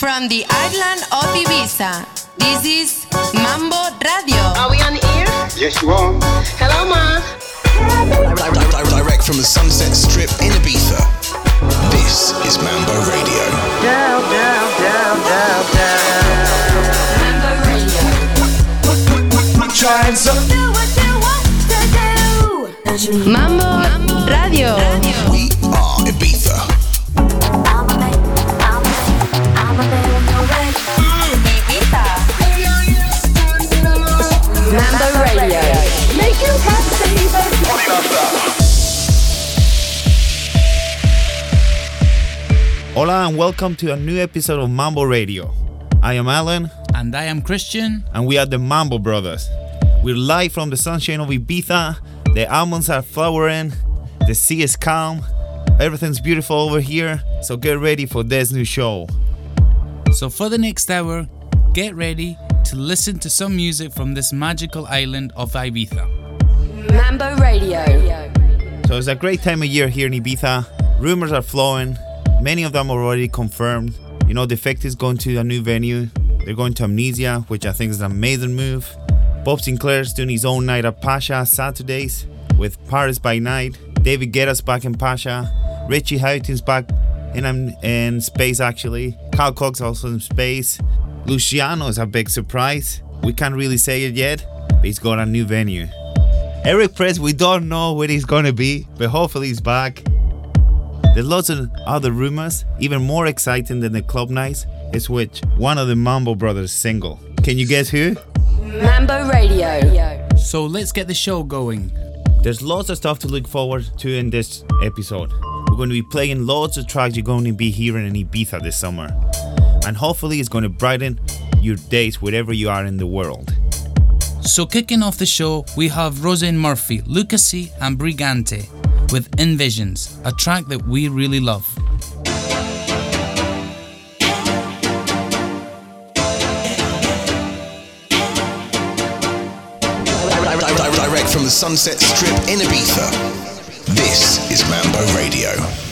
From the island of Ibiza, this is Mambo Radio. Are we on the air? Yes, you are. Hello, Ma. Direct from the Sunset Strip in Ibiza. This is Mambo Radio. Down, down, down, down, down. Mambo Radio. Trying some. Mambo Radio. We Hola and welcome to a new episode of Mambo Radio. I am Alan And I am Christian. and we are the Mambo Brothers. We're live from the sunshine of Ibiza. The almonds are flowering, the sea is calm, everything's beautiful over here. So get ready for this new show. So, for the next hour, get ready to listen to some music from this magical island of Ibiza. Mambo Radio. So it's a great time of year here in Ibiza. Rumors are flowing, many of them are already confirmed. You know, Defect is going to a new venue. They're going to Amnesia, which I think is an amazing move. Bob Sinclar's doing his own night at Pacha Saturdays with Paris by Night. David Guetta's back in Pacha. Richie Hawtin's back in, um, in space actually. Carl Cox also in space. Luciano is a big surprise. We can't really say it yet, but he's got a new venue. Eric Prydz, we don't know where he's gonna be, but hopefully he's back. There's lots of other rumors, even more exciting than the club nights, is which one of the Mambo Brothers single. Can you guess who? Mambo Radio. So, let's get the show going. There's lots of stuff to look forward to in this episode. We're going to be playing lots of tracks you're going to be hearing in Ibiza this summer. And hopefully it's going to brighten your days wherever you are in the world. So, kicking off the show, we have Róisín Murphy, Luca C, and Brigante with Envisions, a track that we really love. Direct from the Sunset Strip in Ibiza. This is Mambo Radio.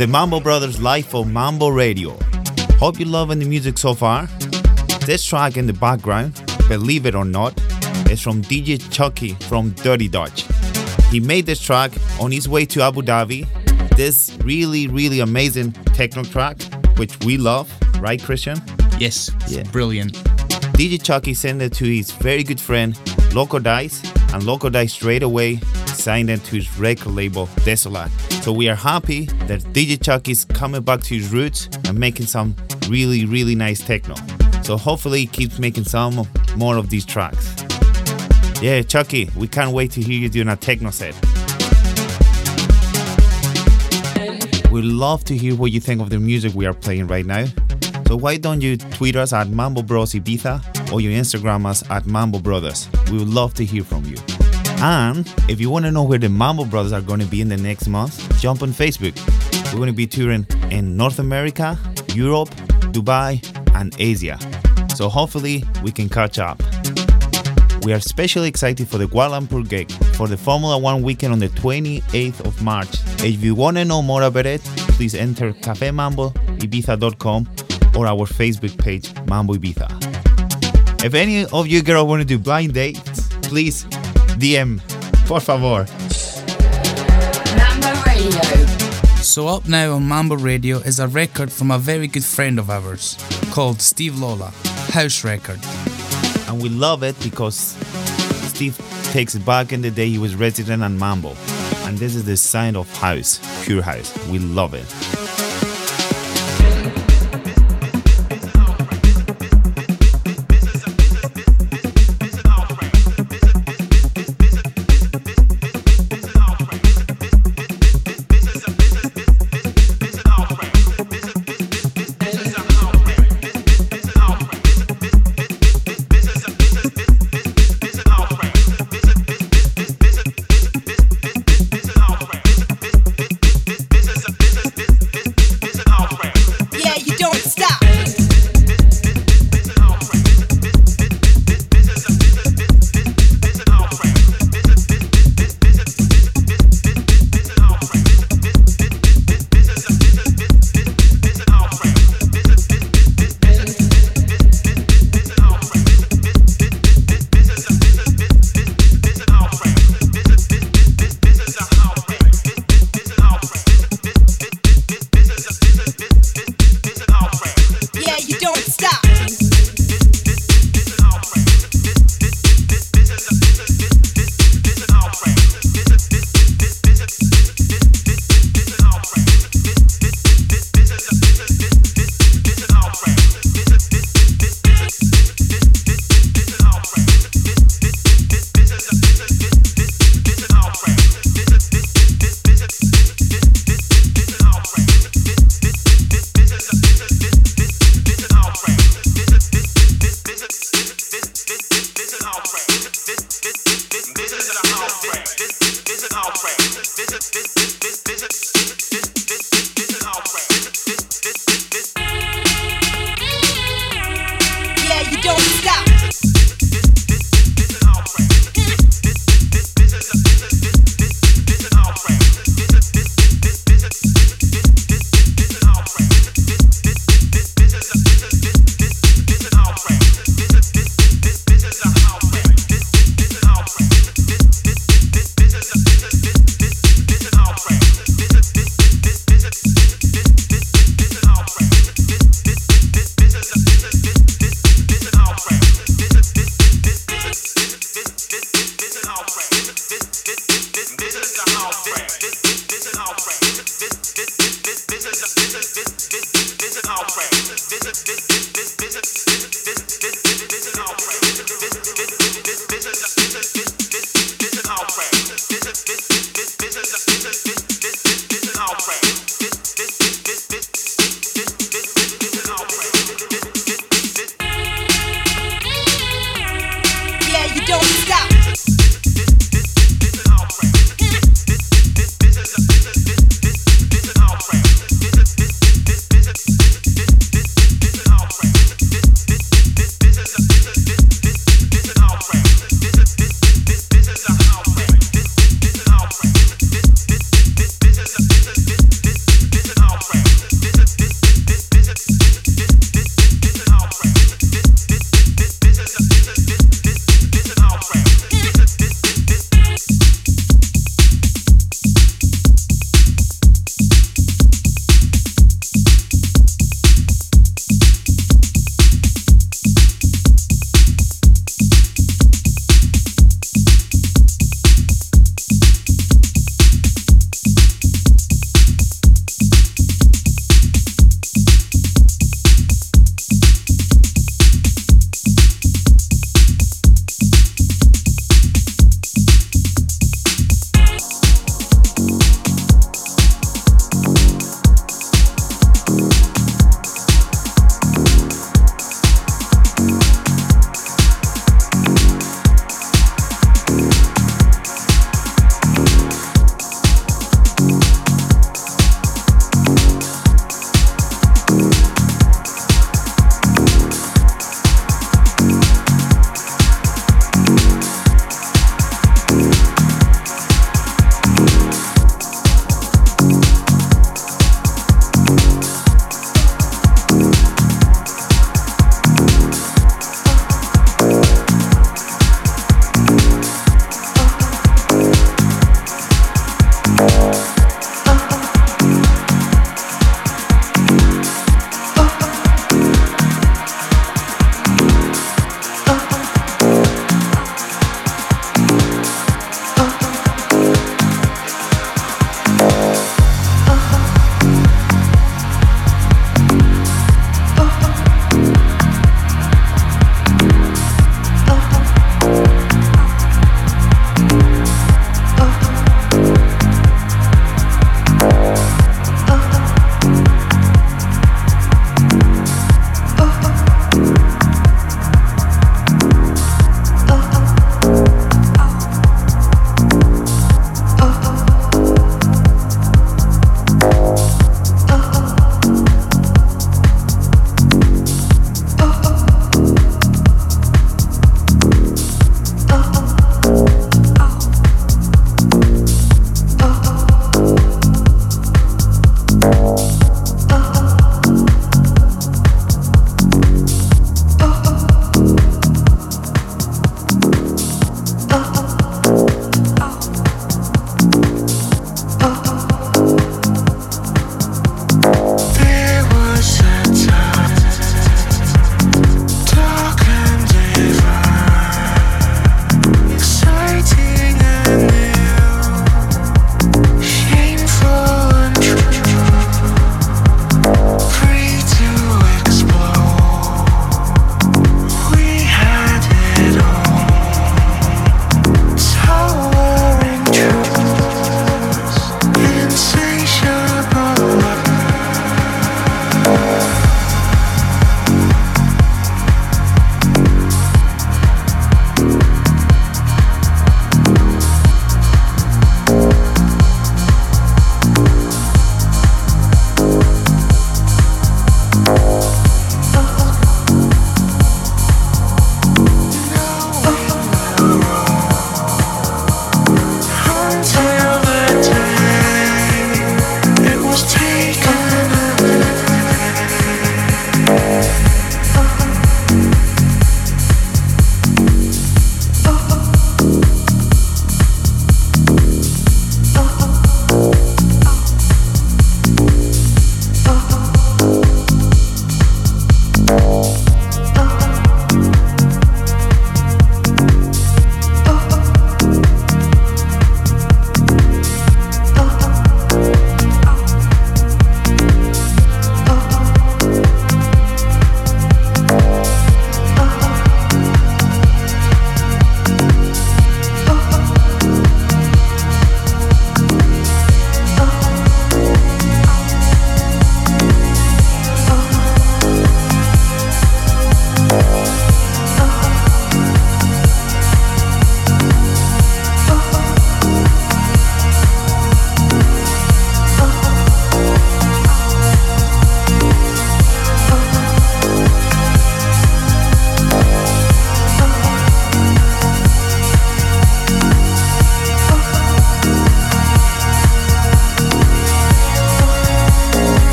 The Mambo Brothers live for Mambo Radio. Hope you're loving the music so far. This track in the background, believe it or not, is from DJ Chuckie from Dirty Dutch. He made this track on his way to Abu Dhabi. This really, really amazing techno track, which we love, right, Christian? Yes, it's Yeah. brilliant. DJ Chuckie sent it to his very good friend Loco Dice, and Loco Dice straight away signed to his record label Desolat. So we are happy that DJ Chuckie is coming back to his roots and making some really, really nice techno. So hopefully he keeps making some more of these tracks. Yeah, Chuckie, we can't wait to hear you doing a techno set. We'd love to hear what you think of the music we are playing right now. So why don't you tweet us at Mambo Bros Ibiza or you Instagram us at Mambo Brothers? We would love to hear from you. And if you want to know where the Mambo Brothers are going to be in the next month, jump on Facebook. We're going to be touring in North America, Europe, Dubai, and Asia. So hopefully we can catch up. We are especially excited for the Kuala Lumpur gig for the Formula One weekend on the 28th of March. If you want to know more about it, please enter cafemamboibiza.com or our Facebook page, Mambo Ibiza. If any of you girls want to do blind dates, please DM, por favor. Mambo Radio. So up now on Mambo Radio is a record from a very good friend of ours called Steve Lawler, House Record. And we love it because Steve takes it back in the day he was resident on Mambo. And this is the sign of house, pure house. We love it.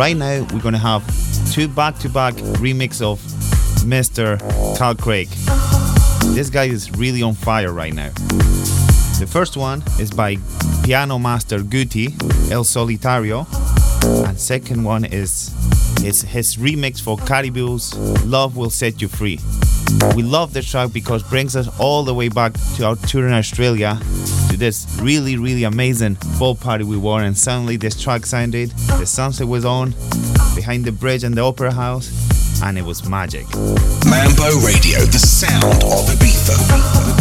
Right now we're gonna have two back-to-back remix of Mr. Carl Craig. This guy is really on fire right now. The first one is by piano master Guti, El Solitario, and second one is is his remix for Caribou's Love Will Set You Free. We love the track because it brings us all the way back to our tour in Australia to this really, really amazing ball party we were and suddenly this track sounded, the sunset was on, behind the bridge and the opera house, and it was magic. Mambo Radio, the sound of Ibiza.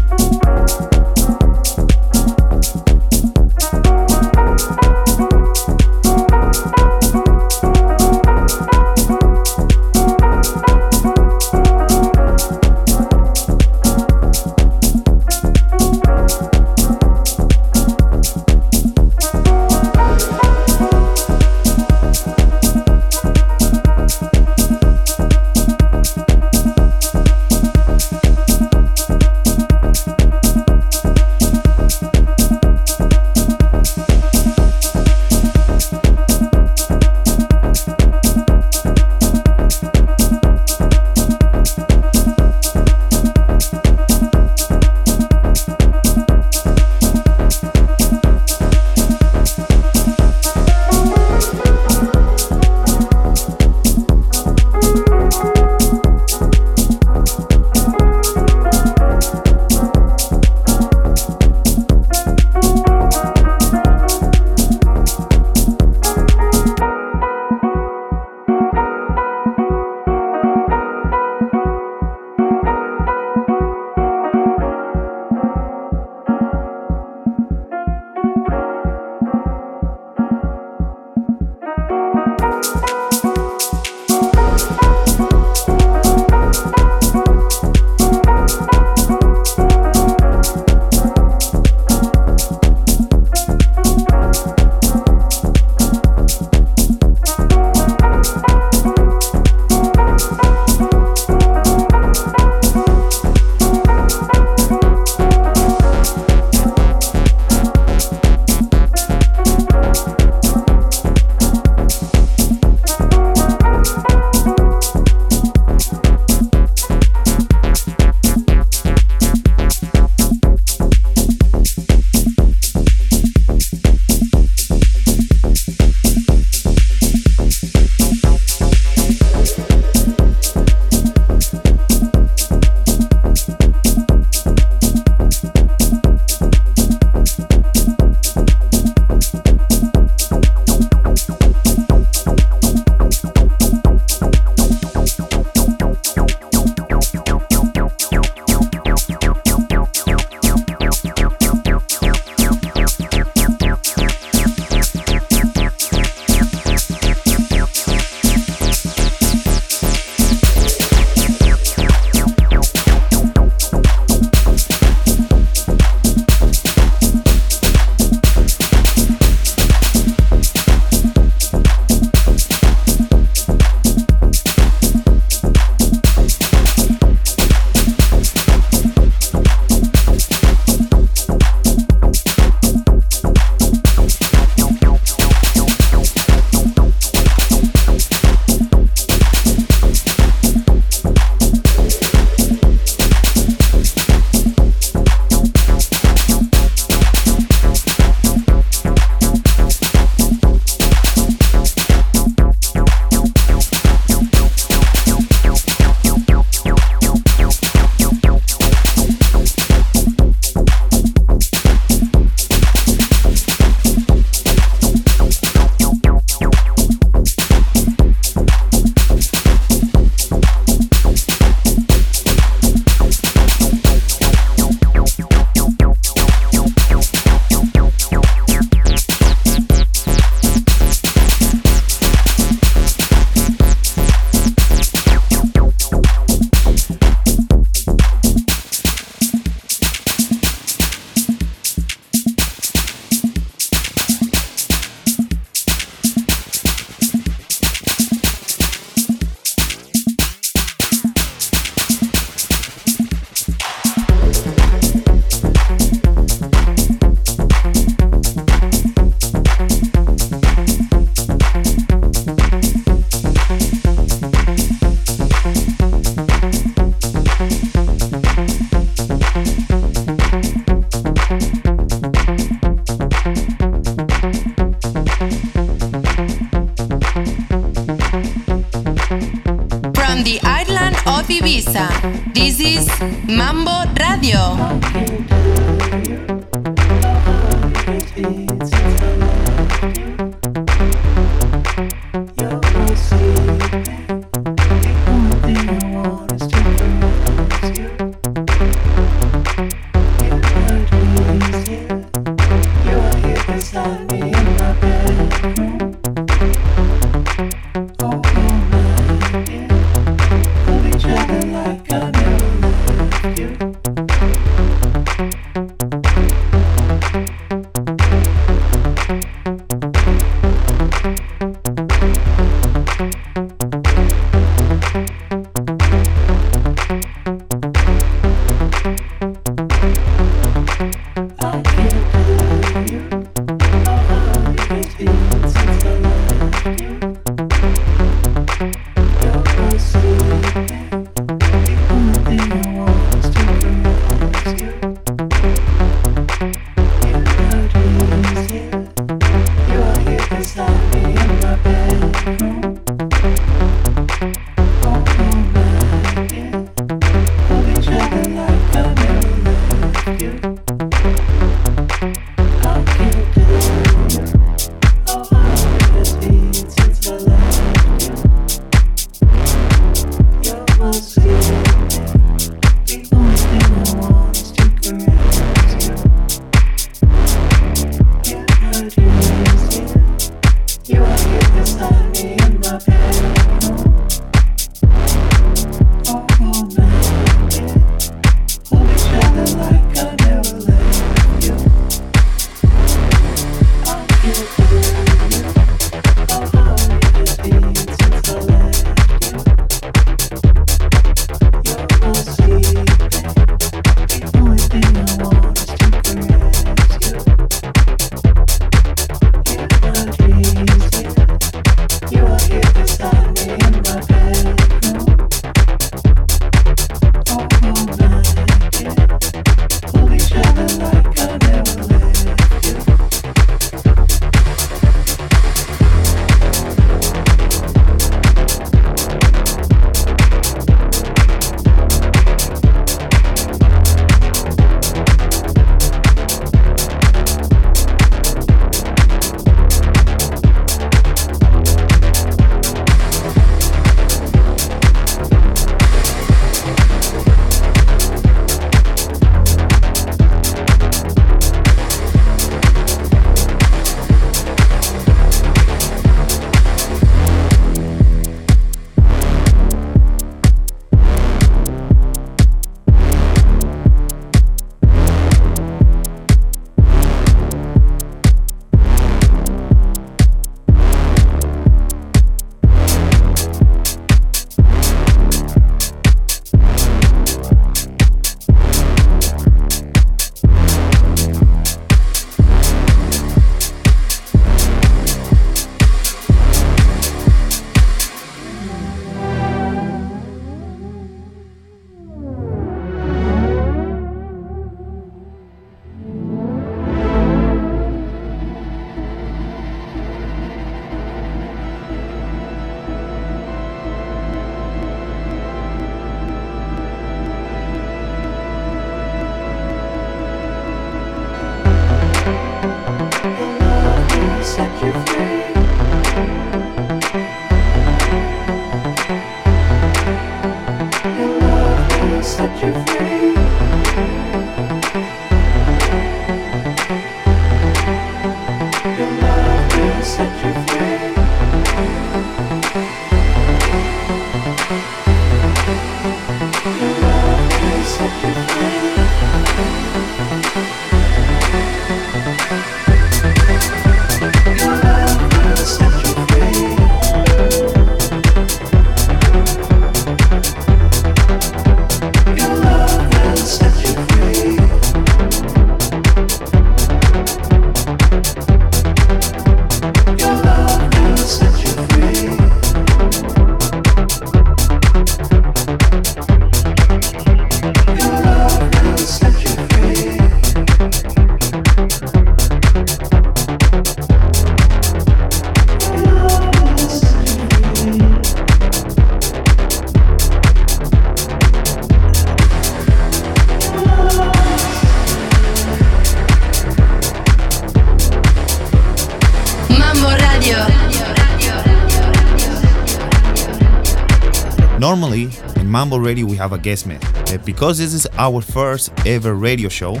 Mambo Radio, we have a guest man. Uh, because this is our first ever radio show,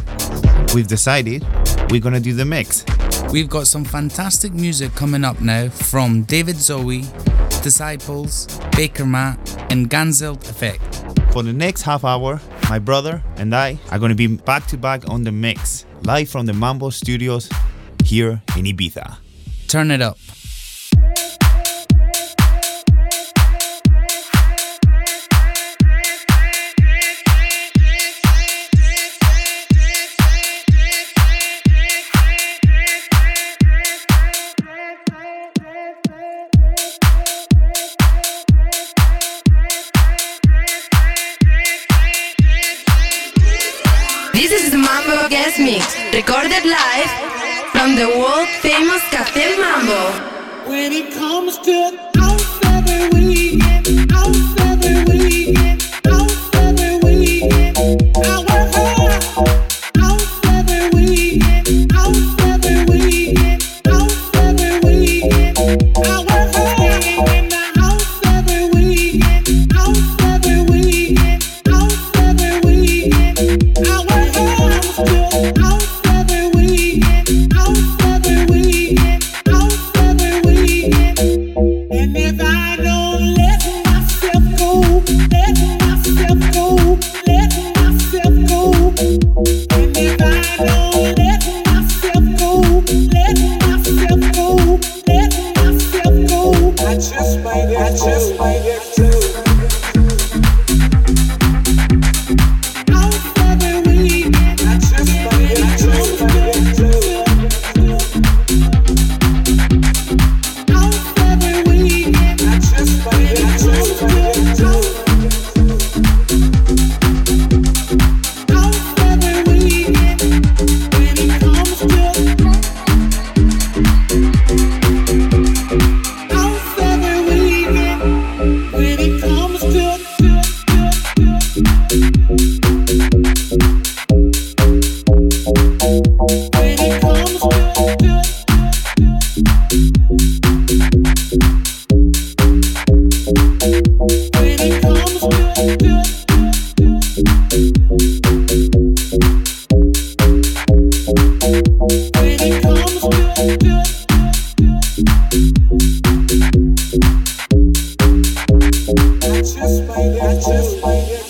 we've decided we're gonna do the mix. We've got some fantastic music coming up now from David Zowie, Disciples, Bakermat, and Ganzelt Effect. For the next half hour, my brother and I are gonna be back to back on the mix, live from the Mambo Studios here in Ibiza. Turn it up. Café Mambo. When it comes to just made that, I just made that.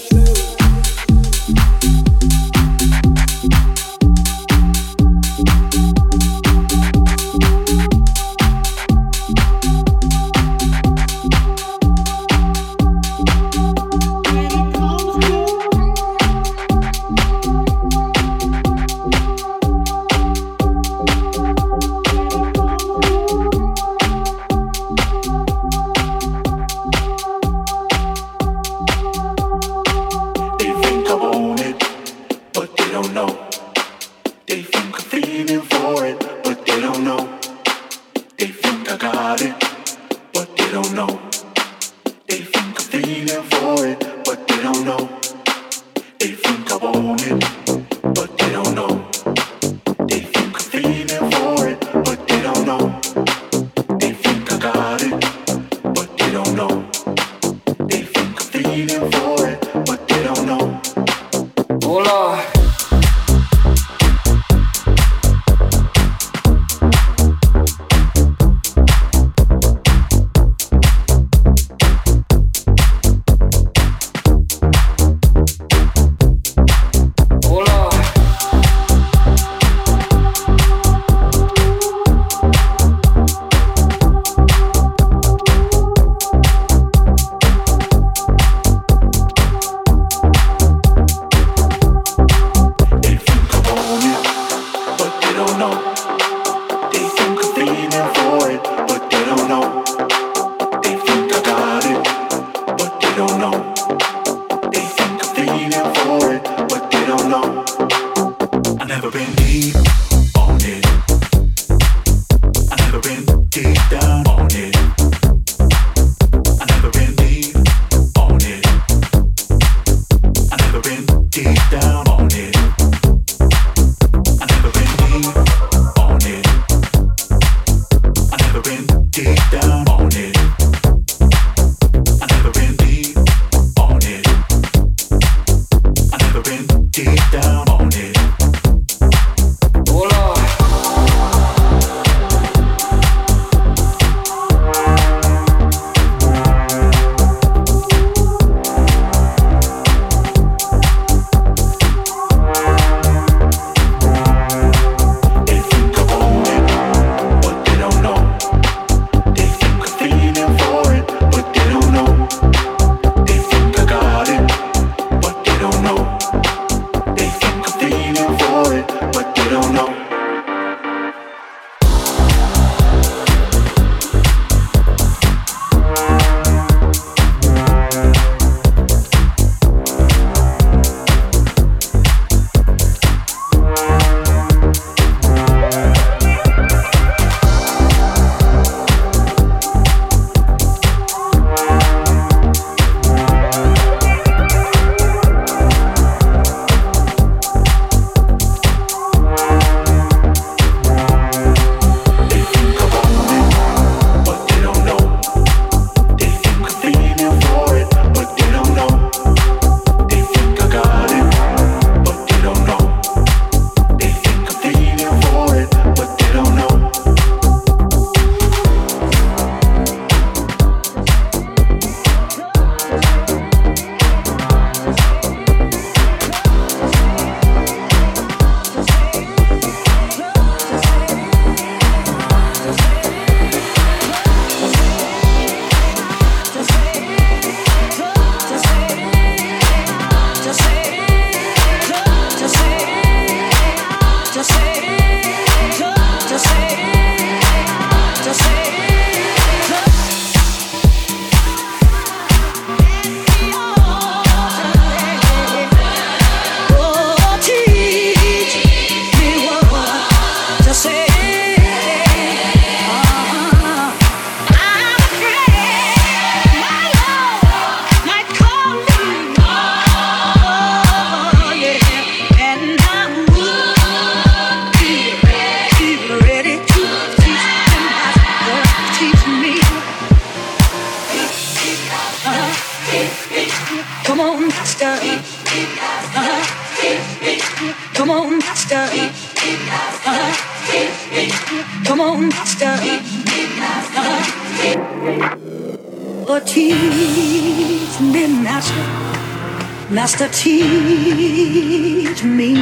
Master, teach me,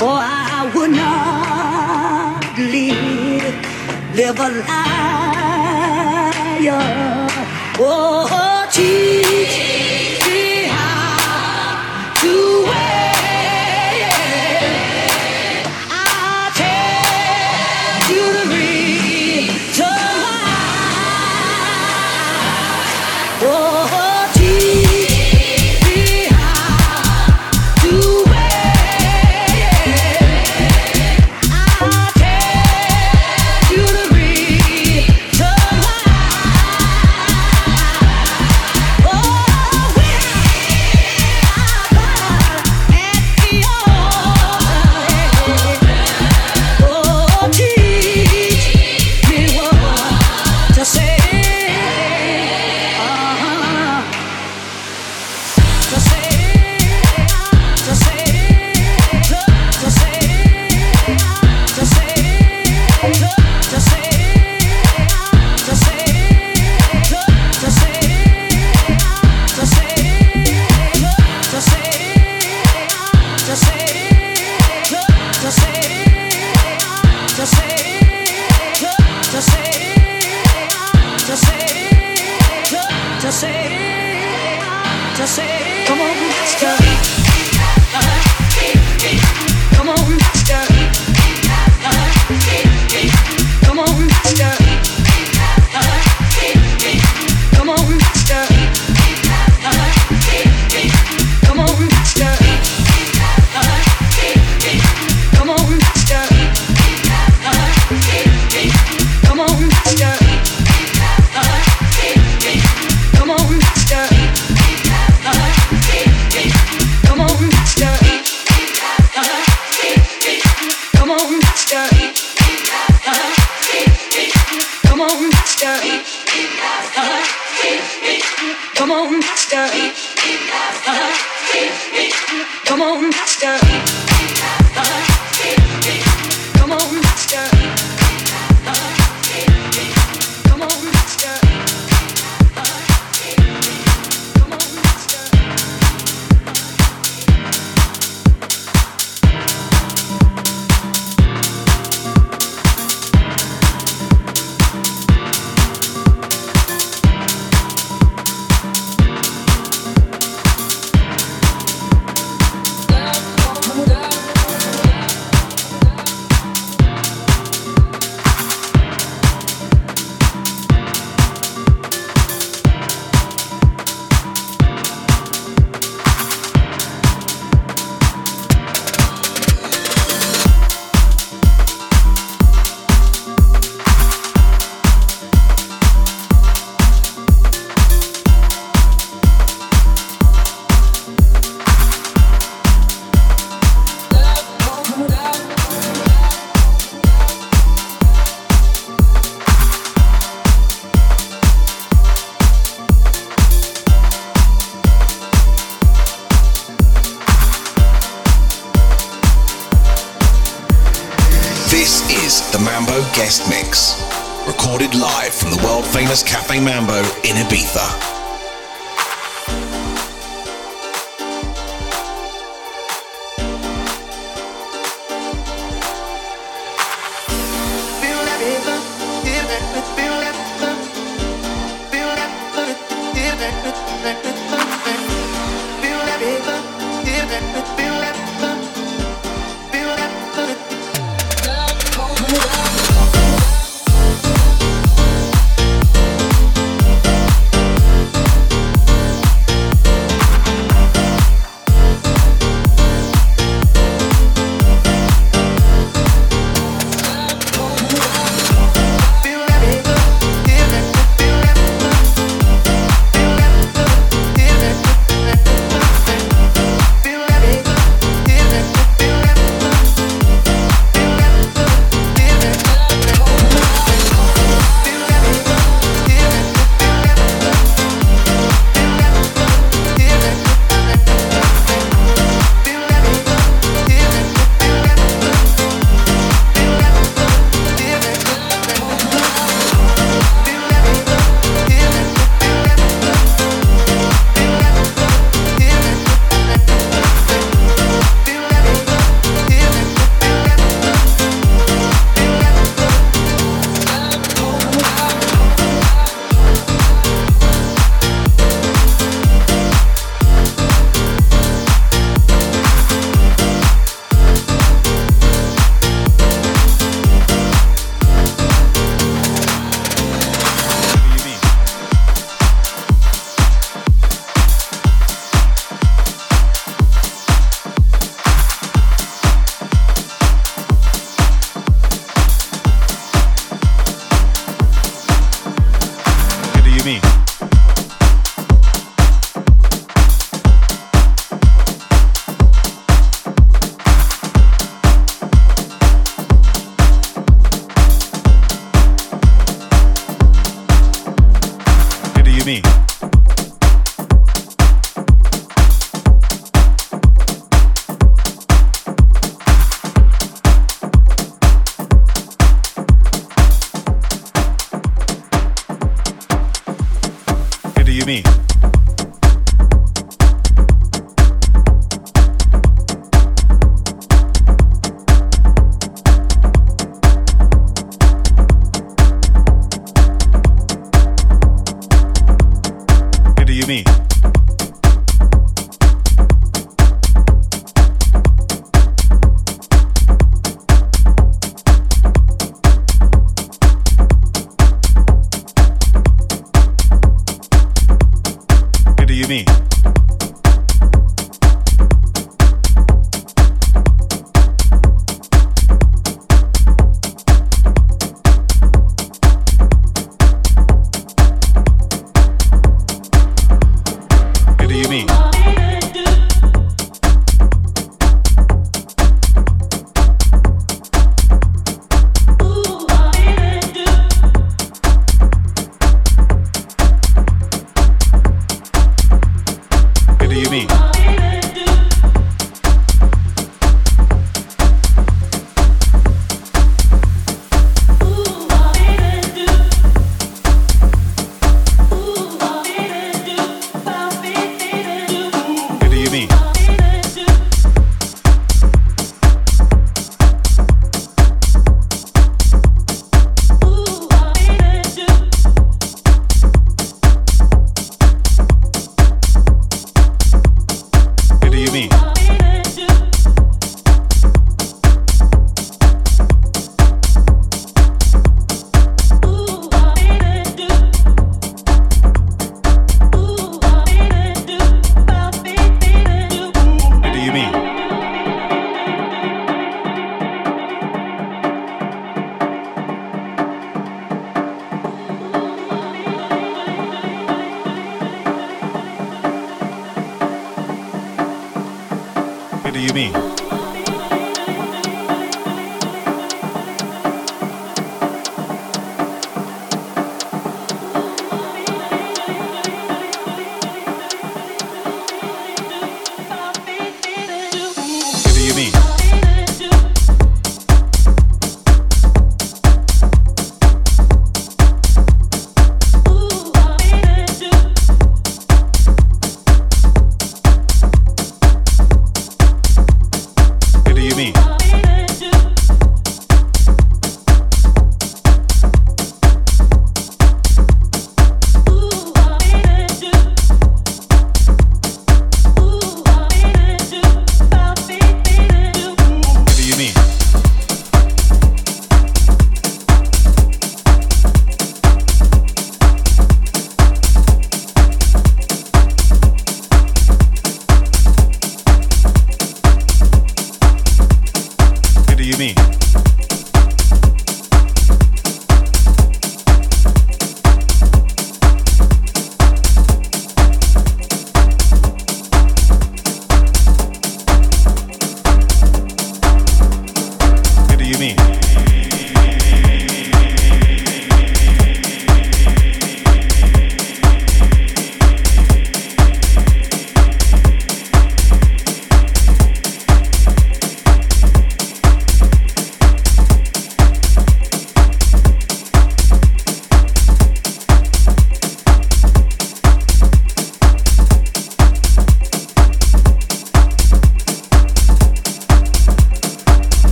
or I would not live, live a liar. Oh. just say just say. Come on, let's go. Uh-huh. Come on, let's go. This is the Mambo Guest Mix, recorded live from the world famous Cafe Mambo in Ibiza.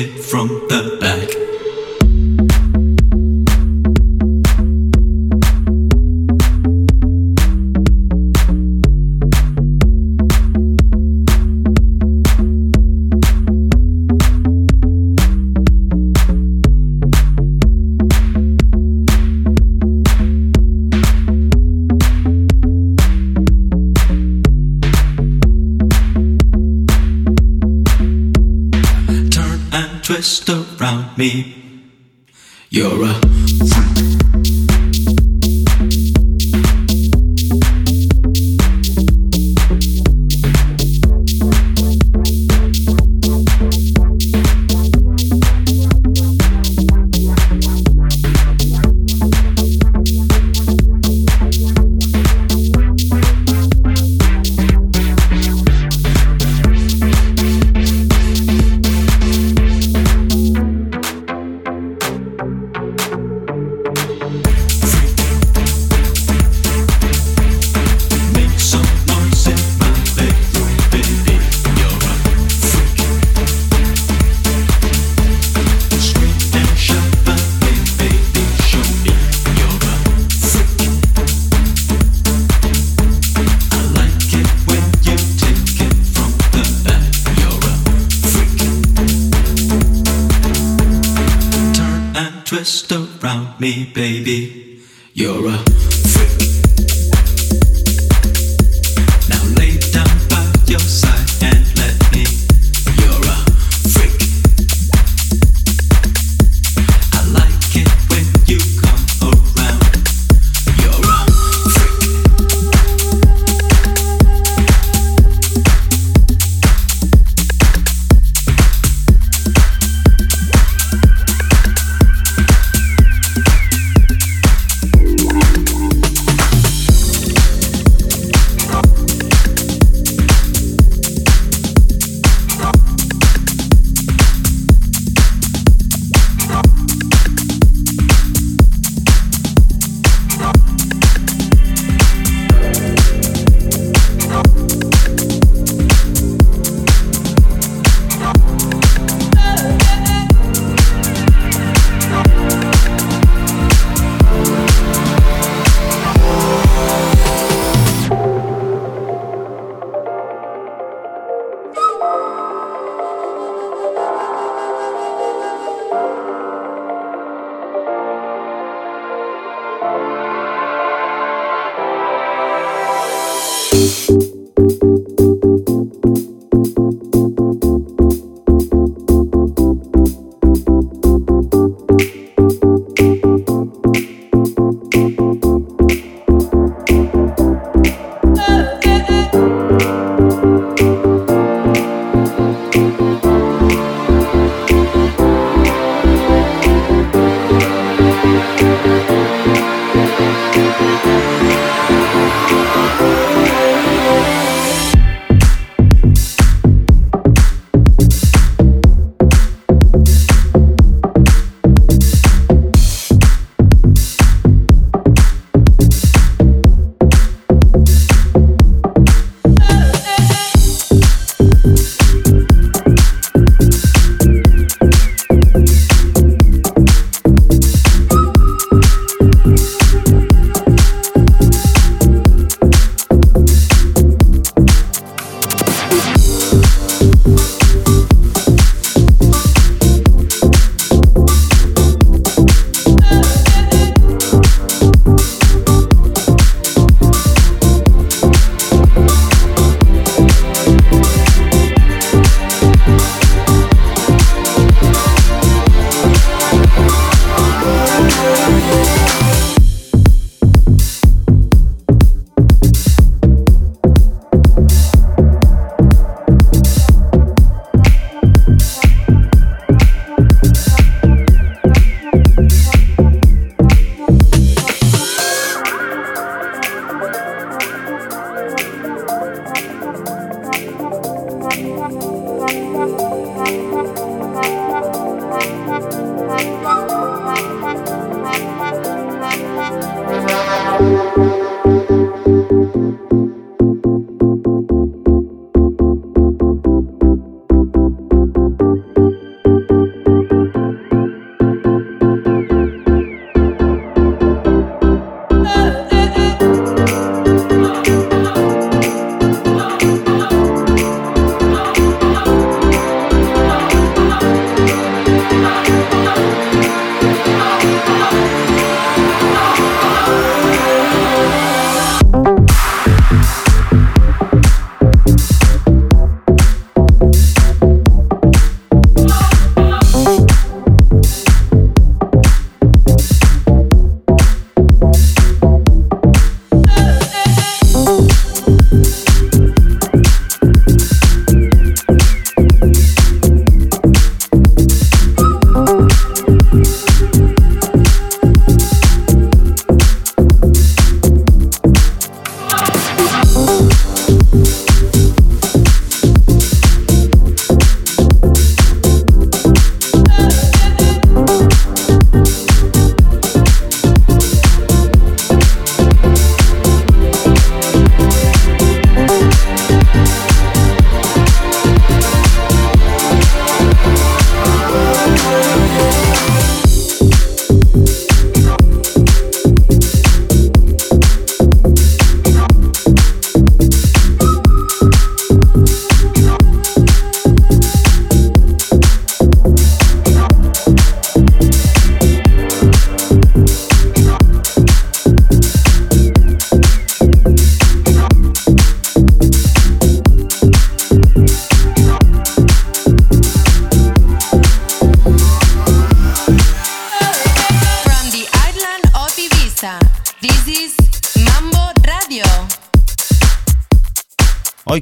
it from the me.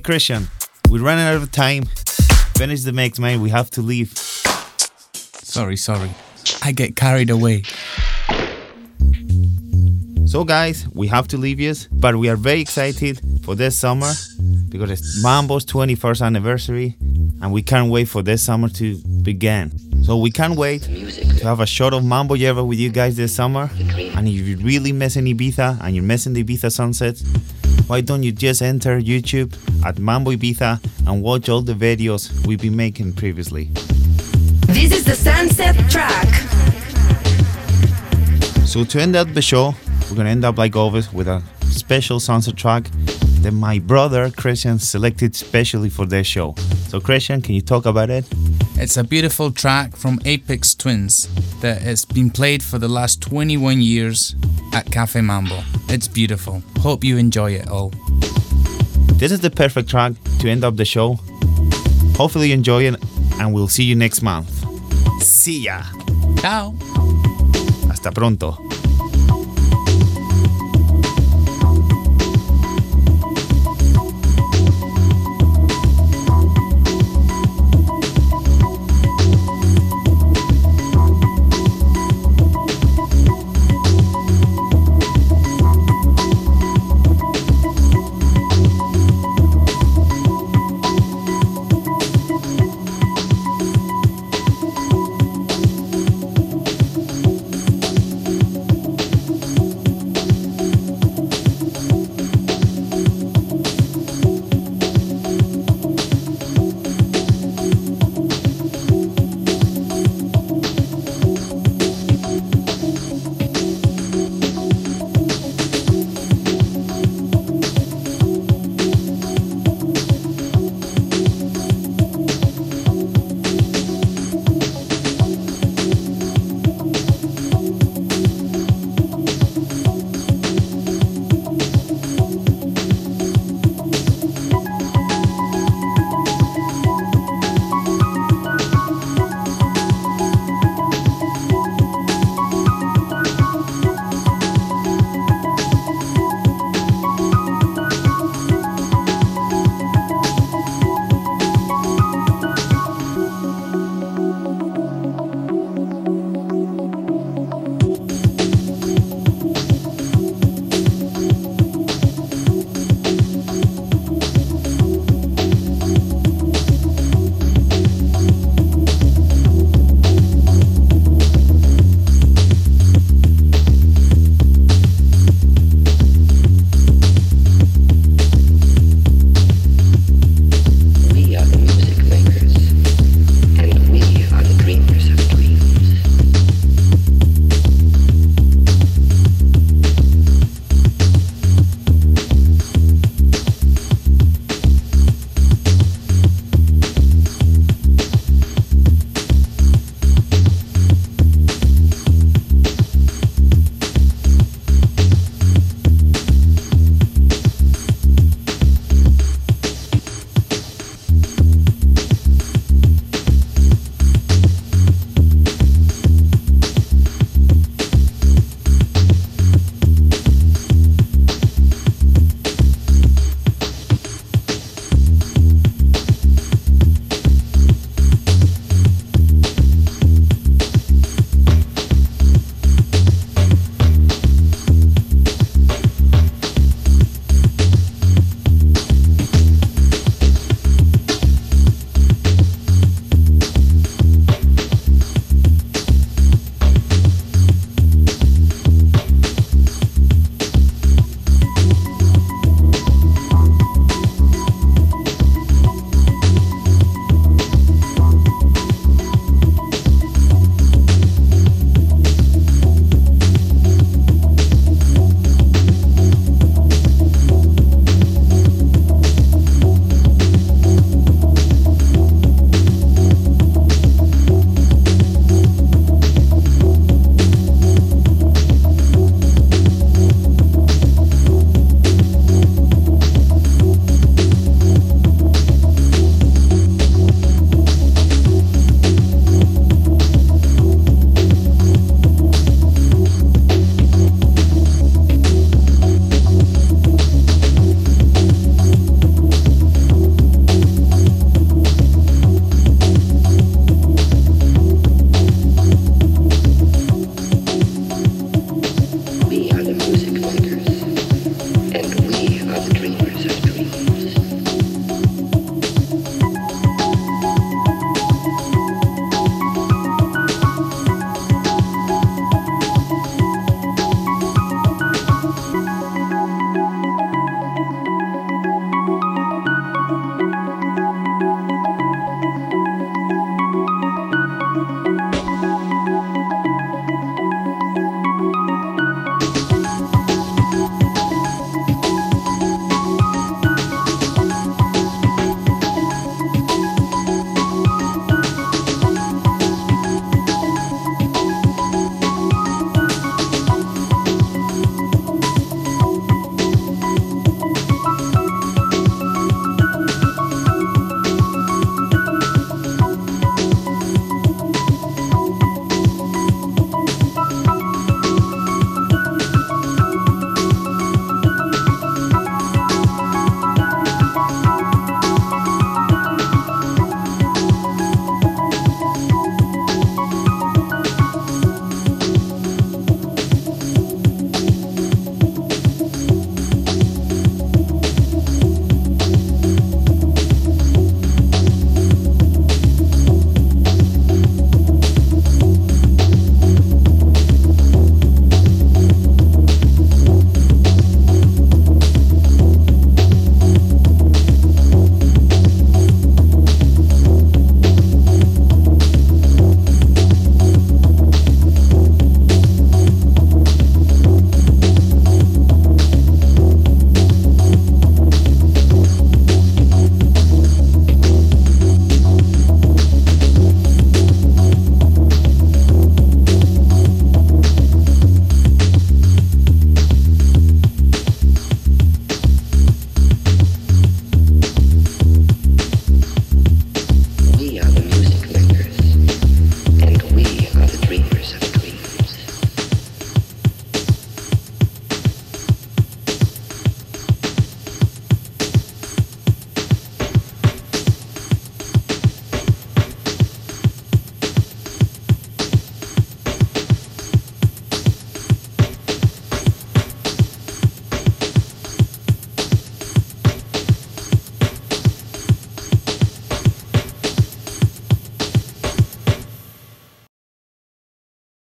Christian, we're running out of time. Finish the mix, man. We have to leave. Sorry, sorry. I get carried away. So, guys, we have to leave you, but we are very excited for this summer because it's Mambo's 21st anniversary and we can't wait for this summer to begin. So, we can't wait to have a shot of Mambo Yerba with you guys this summer. And if you're really missing Ibiza and you're missing the Ibiza sunsets, why don't you just enter YouTube at Mambo Ibiza and watch all the videos we've been making previously? This is the sunset track. So to end up the show, we're gonna end up like always with a special sunset track that my brother Christian selected specially for this show. So Christian, can you talk about it? It's a beautiful track from Aphex Twins that has been played for the last 21 years at Cafe Mambo. It's beautiful. Hope you enjoy it all. This is the perfect track to end up the show. Hopefully you enjoy it and we'll see you next month. See ya. Ciao. Hasta pronto.